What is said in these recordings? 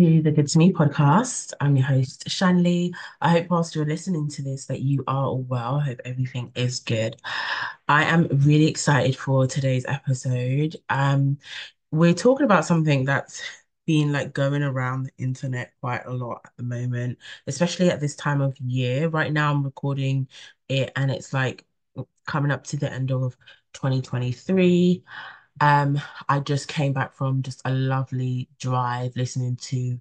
to the Good to Me podcast. I'm your host, Shanley. I hope whilst you're listening to this that you are all well. I hope everything is good. I am really excited for today's episode. Um, we're talking about something that's been like going around the internet quite a lot at the moment, especially at this time of year. Right now, I'm recording it and it's like coming up to the end of 2023. Um, I just came back from just a lovely drive listening to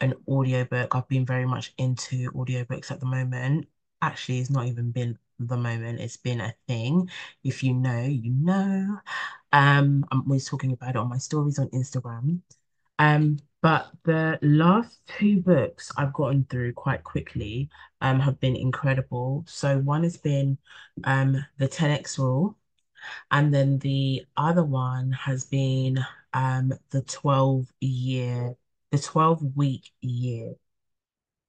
an audiobook. I've been very much into audiobooks at the moment. Actually, it's not even been the moment, it's been a thing. If you know, you know. Um, I'm always talking about it on my stories on Instagram. Um, but the last two books I've gotten through quite quickly um have been incredible. So one has been um The 10X Rule and then the other one has been um the 12 year, the 12 week year.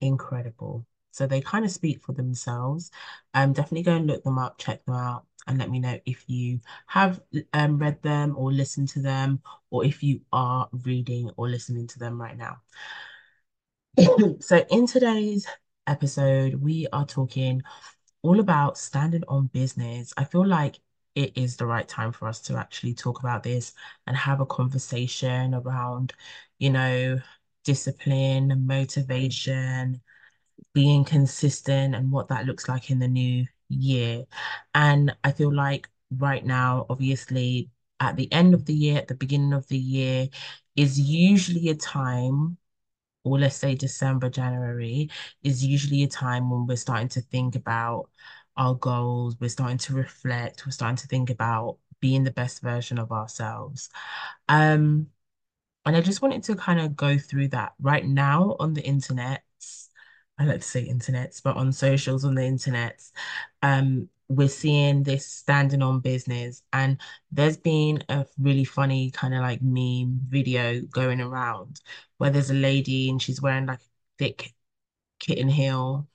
Incredible. So they kind of speak for themselves. Um, definitely go and look them up, check them out, and let me know if you have um read them or listened to them, or if you are reading or listening to them right now. So in today's episode, we are talking all about standing on business. I feel like it is the right time for us to actually talk about this and have a conversation around, you know, discipline, motivation, being consistent, and what that looks like in the new year. And I feel like right now, obviously, at the end of the year, at the beginning of the year, is usually a time or let's say December, January, is usually a time when we're starting to think about our goals, we're starting to reflect, we're starting to think about being the best version of ourselves. Um, and I just wanted to kind of go through that right now on the internet. I like to say internets, but on socials on the internet, um, we're seeing this standing on business. And there's been a really funny kind of like meme video going around where there's a lady and she's wearing like thick kitten heel.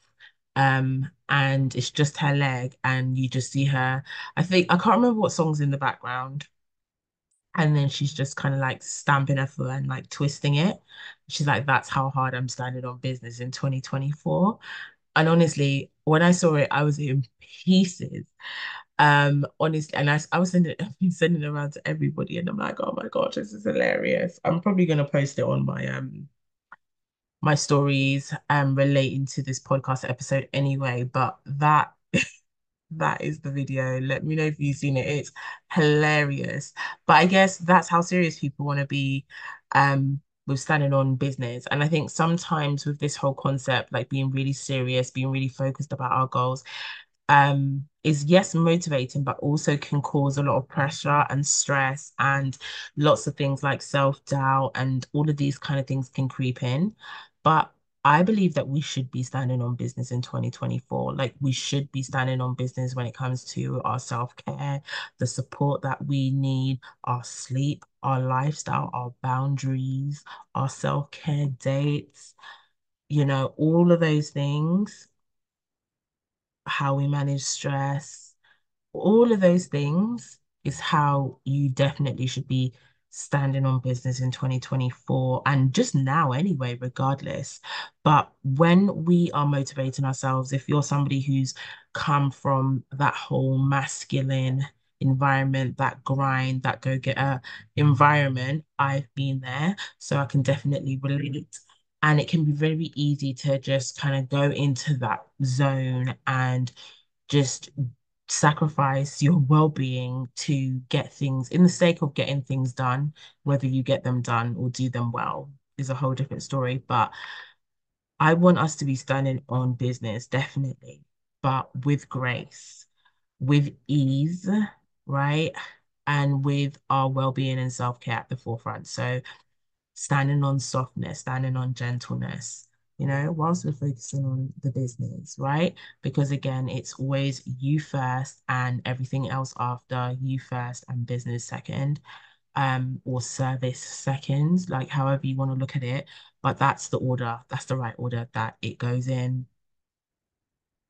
Um, and it's just her leg, and you just see her. I think I can't remember what song's in the background and then she's just kind of like stamping her foot and like twisting it. She's like, that's how hard I'm standing on business in 2024. And honestly, when I saw it, I was in pieces. Um, honestly, and I, I was sending, I've been sending it around to everybody, and I'm like, oh my gosh, this is hilarious. I'm probably gonna post it on my um my stories um relating to this podcast episode anyway, but that that is the video. Let me know if you've seen it. It's hilarious. But I guess that's how serious people want to be um with standing on business. And I think sometimes with this whole concept, like being really serious, being really focused about our goals, um, is yes, motivating, but also can cause a lot of pressure and stress and lots of things like self-doubt and all of these kind of things can creep in. But I believe that we should be standing on business in 2024. Like we should be standing on business when it comes to our self-care, the support that we need, our sleep, our lifestyle, our boundaries, our self-care dates, you know, all of those things, how we manage stress, all of those things is how you definitely should be standing on business in 2024 and just now anyway, regardless. But when we are motivating ourselves, if you're somebody who's come from that whole masculine environment, that grind, that go-getter environment, I've been there, so I can definitely relate. And it can be very easy to just kind of go into that zone and just sacrifice your well-being to get things in the sake of getting things done, whether you get them done or do them well is a whole different story. But I want us to be standing on business, definitely, but with grace, with ease, right? And with our well-being and self-care at the forefront. So standing on softness, standing on gentleness, you know, whilst we're focusing on the business, right? Because again, it's always you first and everything else after, you first and business second, um, or service second, like however you want to look at it. But that's the order, that's the right order that it goes in.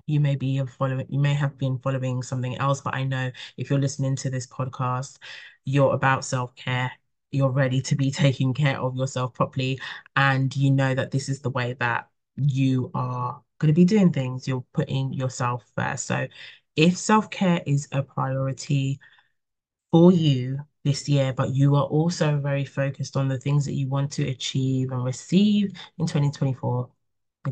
You may be following, you may have been following something else, but I know if you're listening to this podcast, you're about self-care you're ready to be taking care of yourself properly and you know that this is the way that you are going to be doing things. You're putting yourself first. So if self-care is a priority for you this year, but you are also very focused on the things that you want to achieve and receive in 2024,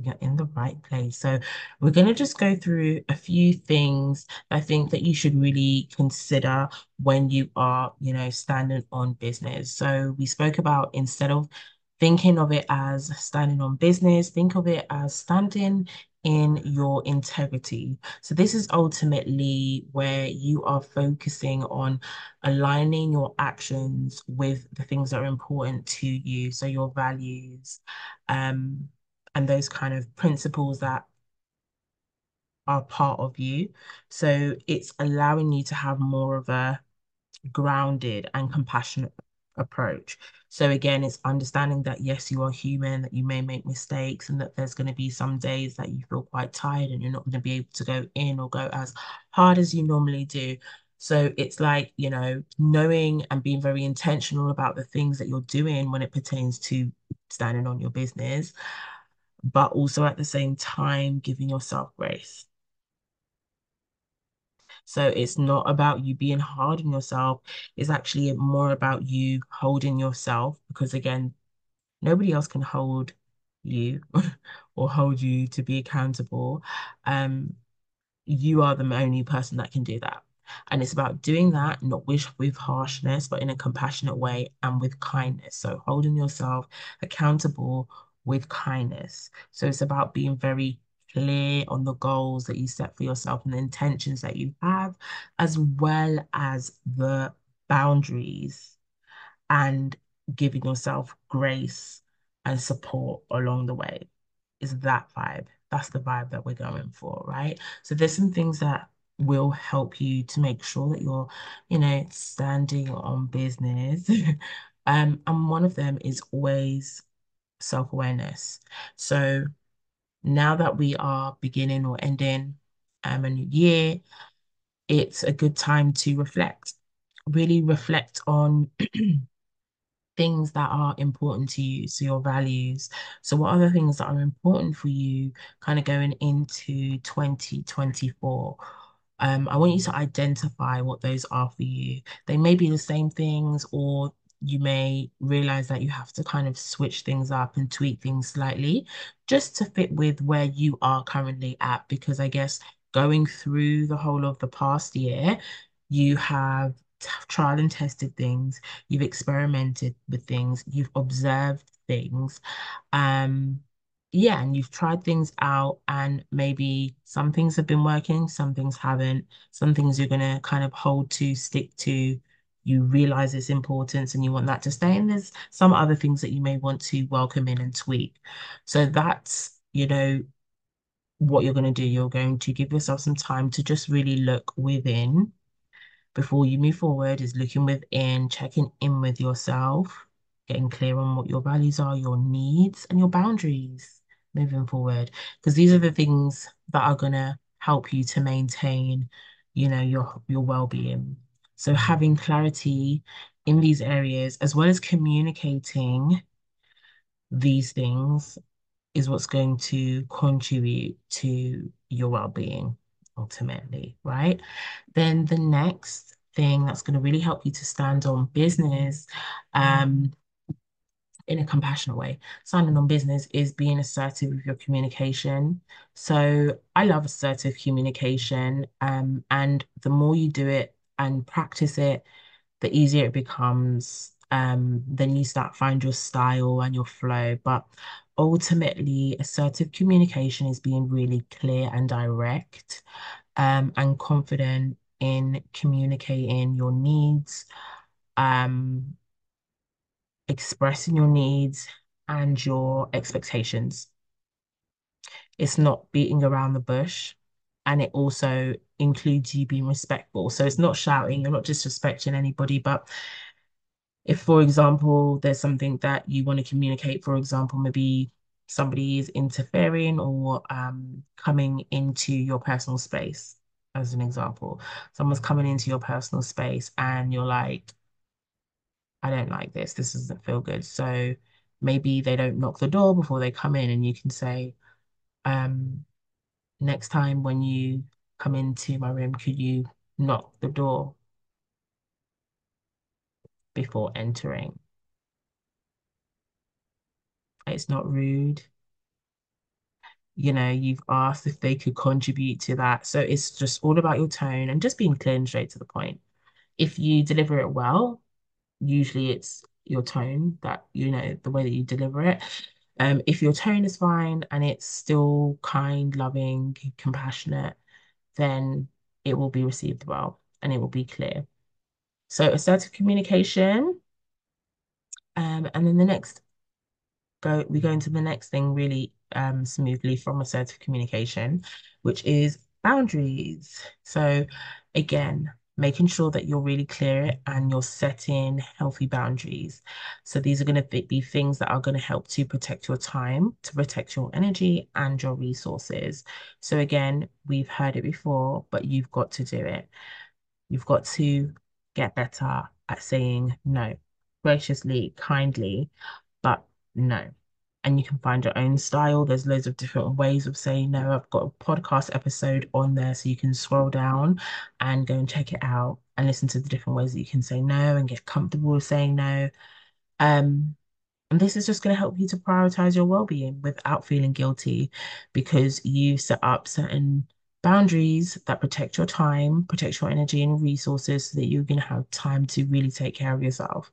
you're in the right place. So we're going to just go through a few things I think that you should really consider when you are, you know, standing on business. So we spoke about instead of thinking of it as standing on business, think of it as standing in your integrity. So this is ultimately where you are focusing on aligning your actions with the things that are important to you. So your values, um, and those kind of principles that are part of you. So it's allowing you to have more of a grounded and compassionate approach. So again, it's understanding that yes, you are human, that you may make mistakes, and that there's going to be some days that you feel quite tired and you're not going to be able to go in or go as hard as you normally do. So it's like, you know, knowing and being very intentional about the things that you're doing when it pertains to standing on your business, but also at the same time giving yourself grace. So it's not about you being hard on yourself. It's actually more about you holding yourself because again, nobody else can hold you or hold you to be accountable. Um, you are the only person that can do that. And it's about doing that, not with, with harshness, but in a compassionate way and with kindness. So holding yourself accountable with kindness. So it's about being very clear on the goals that you set for yourself and the intentions that you have, as well as the boundaries and giving yourself grace and support along the way is that vibe. That's the vibe that we're going for, right? So there's some things that will help you to make sure that you're, you know, standing on business. um, and one of them is always self-awareness. So now that we are beginning or ending um, a new year, it's a good time to reflect, really reflect on things that are important to you, so your values. So what are the things that are important for you kind of going into 2024? Um, I want you to identify what those are for you. They may be the same things, or you may realize that you have to kind of switch things up and tweak things slightly just to fit with where you are currently at. Because I guess going through the whole of the past year, you have tried and tested things, you've experimented with things, you've observed things. Um, yeah, and you've tried things out, and maybe some things have been working, some things haven't, some things you're gonna kind of hold to, stick to. You realize its importance and you want that to stay. And there's some other things that you may want to welcome in and tweak. So that's, you know, what you're going to do. You're going to give yourself some time to just really look within before you move forward is looking within, checking in with yourself, getting clear on what your values are, your needs, and your boundaries moving forward. Because these are the things that are gonna help you to maintain, you know, your your well-being. So having clarity in these areas, as well as communicating these things, is what's going to contribute to your well-being ultimately, right? Then the next thing that's going to really help you to stand on business um, in a compassionate way. Standing on business is being assertive with your communication. So I love assertive communication. Um, and the more you do it and practice it, the easier it becomes. Um, then you start find your style and your flow. But ultimately, assertive communication is being really clear and direct um, and confident in communicating your needs, um, expressing your needs and your expectations. It's not beating around the bush. And it also includes you being respectful. So it's not shouting, you're not disrespecting anybody, but if, for example, there's something that you want to communicate, for example, maybe somebody is interfering or um, coming into your personal space, as an example. Someone's coming into your personal space and you're like, I don't like this. This doesn't feel good. So maybe they don't knock the door before they come in, and you can say, um, next time when you come into my room, could you knock the door before entering? It's not rude. You know, you've asked if they could contribute to that. So it's just all about your tone and just being clear and straight to the point. If you deliver it well, usually it's your tone that, you know, the way that you deliver it. Um, if your tone is fine and it's still kind, loving, compassionate, then it will be received well and it will be clear. So assertive communication. Um, and then the next go we go into the next thing really um, smoothly from assertive communication, which is boundaries. So again, making sure that you're really clear and you're setting healthy boundaries. So these are going to be things that are going to help to protect your time, to protect your energy and your resources. So again, we've heard it before, but you've got to do it. You've got to get better at saying no graciously, kindly, but no and you can find your own style. There's loads of different ways of saying no. I've got a podcast episode on there so you can scroll down and go and check it out and listen to the different ways that you can say no and get comfortable with saying no. Um, and this is just going to help you to prioritize your well-being without feeling guilty because you set up certain boundaries that protect your time, protect your energy and resources so that you're going to have time to really take care of yourself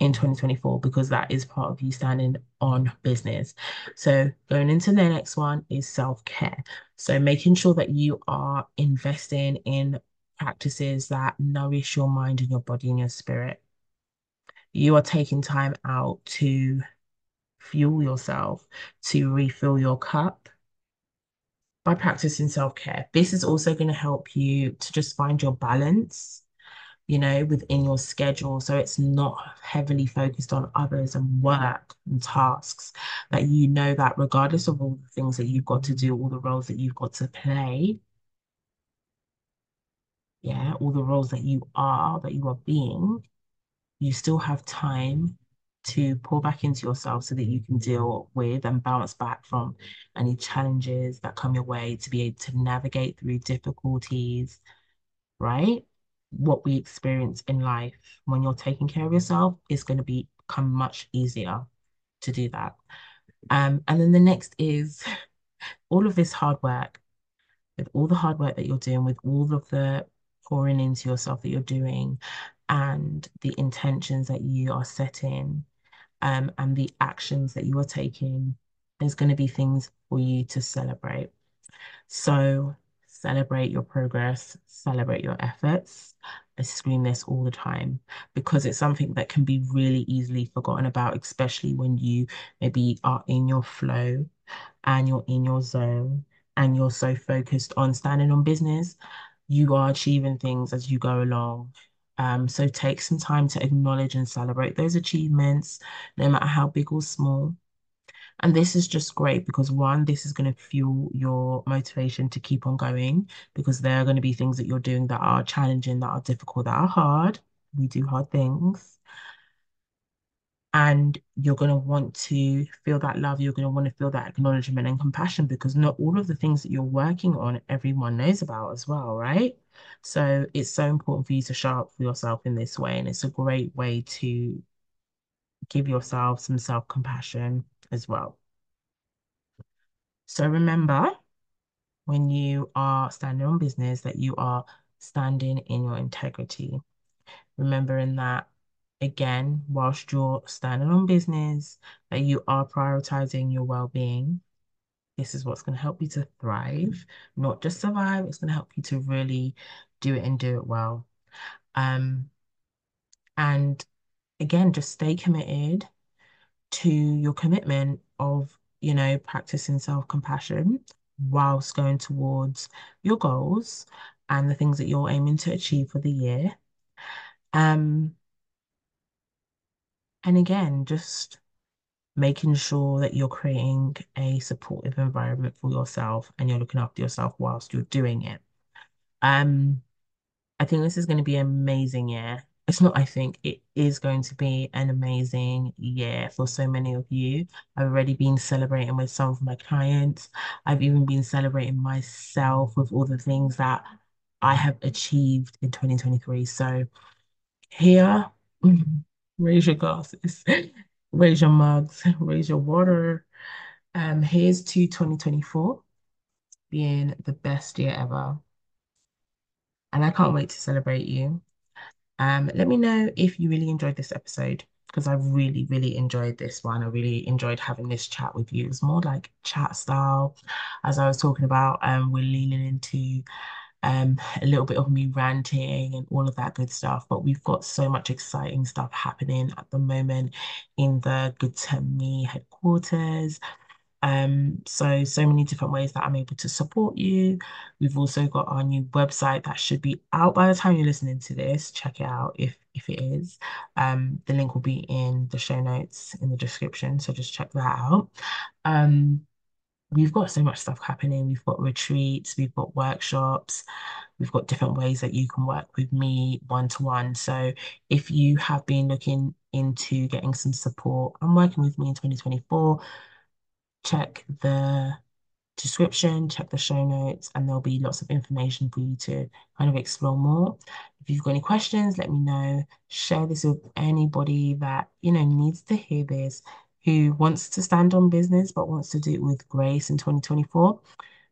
in 2024 because that is part of you standing on business. So going into the next one is self-care. So making sure that you are investing in practices that nourish your mind and your body and your spirit. You are taking time out to fuel yourself, to refill your cup by practicing self-care. This is also going to help you to just find your balance you know, within your schedule. So it's not heavily focused on others and work and tasks. That you know that regardless of all the things that you've got to do, all the roles that you've got to play, yeah, all the roles that you are, that you are being, you still have time to pour back into yourself so that you can deal with and bounce back from any challenges that come your way to be able to navigate through difficulties, right? What we experience in life when you're taking care of yourself is going to be become much easier to do that. Um, and then the next is all of this hard work, with all the hard work that you're doing, with all of the pouring into yourself that you're doing, and the intentions that you are setting, um, and the actions that you are taking, there's going to be things for you to celebrate. So celebrate your progress, celebrate your efforts. I scream this all the time because it's something that can be really easily forgotten about, especially when you maybe are in your flow and you're in your zone and you're so focused on standing on business. You are achieving things as you go along. Um, so take some time to acknowledge and celebrate those achievements, no matter how big or small. And this is just great because one, this is going to fuel your motivation to keep on going because there are going to be things that you're doing that are challenging, that are difficult, that are hard. We do hard things. And you're going to want to feel that love. You're going to want to feel that acknowledgement and compassion because not all of the things that you're working on, everyone knows about as well, right? So it's so important for you to show up for yourself in this way. And it's a great way to give yourself some self-compassion as well. So remember, when you are standing on business, that you are standing in your integrity. Remembering that, again, whilst you're standing on business, that you are prioritizing your well-being. This is what's going to help you to thrive, not just survive. It's going to help you to really do it and do it well. Um, and again, just stay committed to your commitment of, you know, practicing self-compassion whilst going towards your goals and the things that you're aiming to achieve for the year. Um, and again, just making sure that you're creating a supportive environment for yourself and you're looking after yourself whilst you're doing it. Um, I think this is going to be an amazing year, it's not, I think, it is going to be an amazing year for so many of you. I've already been celebrating with some of my clients. I've even been celebrating myself with all the things that I have achieved in 2023. So here, raise your glasses, raise your mugs, raise your water. Um, here's to 2024 being the best year ever. And I can't wait to celebrate you. Um, let me know if you really enjoyed this episode because I really, really enjoyed this one. I really enjoyed having this chat with you. It was more like chat style. As I was talking about, um, we're leaning into um, a little bit of me ranting and all of that good stuff. But we've got so much exciting stuff happening at the moment in the Good to Me headquarters. Um, so, so many different ways that I'm able to support you. We've also got our new website that should be out by the time you're listening to this. Check it out if if it is. Um, the link will be in the show notes in the description, so just check that out. Um, we've got so much stuff happening. We've got retreats, we've got workshops, we've got different ways that you can work with me one to one. So if you have been looking into getting some support and working with me in 2024, check the description, check the show notes, and there'll be lots of information for you to kind of explore more. If you've got any questions, let me know. Share this with anybody that, you know, needs to hear this, who wants to stand on business but wants to do it with grace in 2024.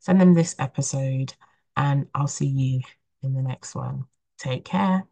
Send them this episode, and I'll see you in the next one. Take care.